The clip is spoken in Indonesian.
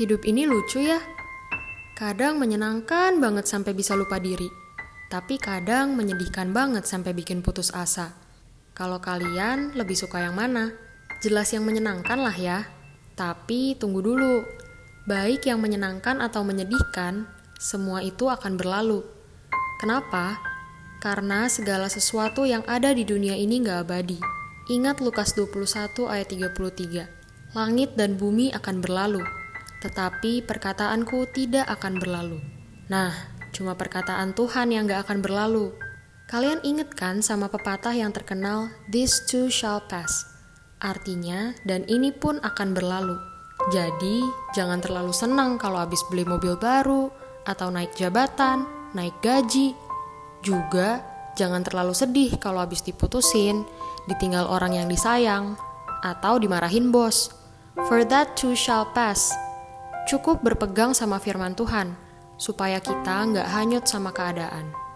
Hidup ini lucu ya. Kadang menyenangkan banget sampai bisa lupa diri. Tapi kadang menyedihkan banget sampai bikin putus asa. Kalau kalian lebih suka yang mana? Jelas yang menyenangkan lah ya. Tapi tunggu dulu. Baik yang menyenangkan atau menyedihkan, semua itu akan berlalu. Kenapa? Karena segala sesuatu yang ada di dunia ini gak abadi. Ingat Lukas 21 ayat 33. Langit dan bumi akan berlalu, tetapi perkataanku tidak akan berlalu. Nah, cuma perkataan Tuhan yang gak akan berlalu. Kalian inget kan sama pepatah yang terkenal, This too shall pass. Artinya, dan ini pun akan berlalu. Jadi, jangan terlalu senang kalau habis beli mobil baru, atau naik jabatan, naik gaji. Juga, jangan terlalu sedih kalau habis diputusin, ditinggal orang yang disayang, atau dimarahin bos. For that too shall pass. Cukup berpegang sama firman Tuhan, supaya kita nggak hanyut sama keadaan.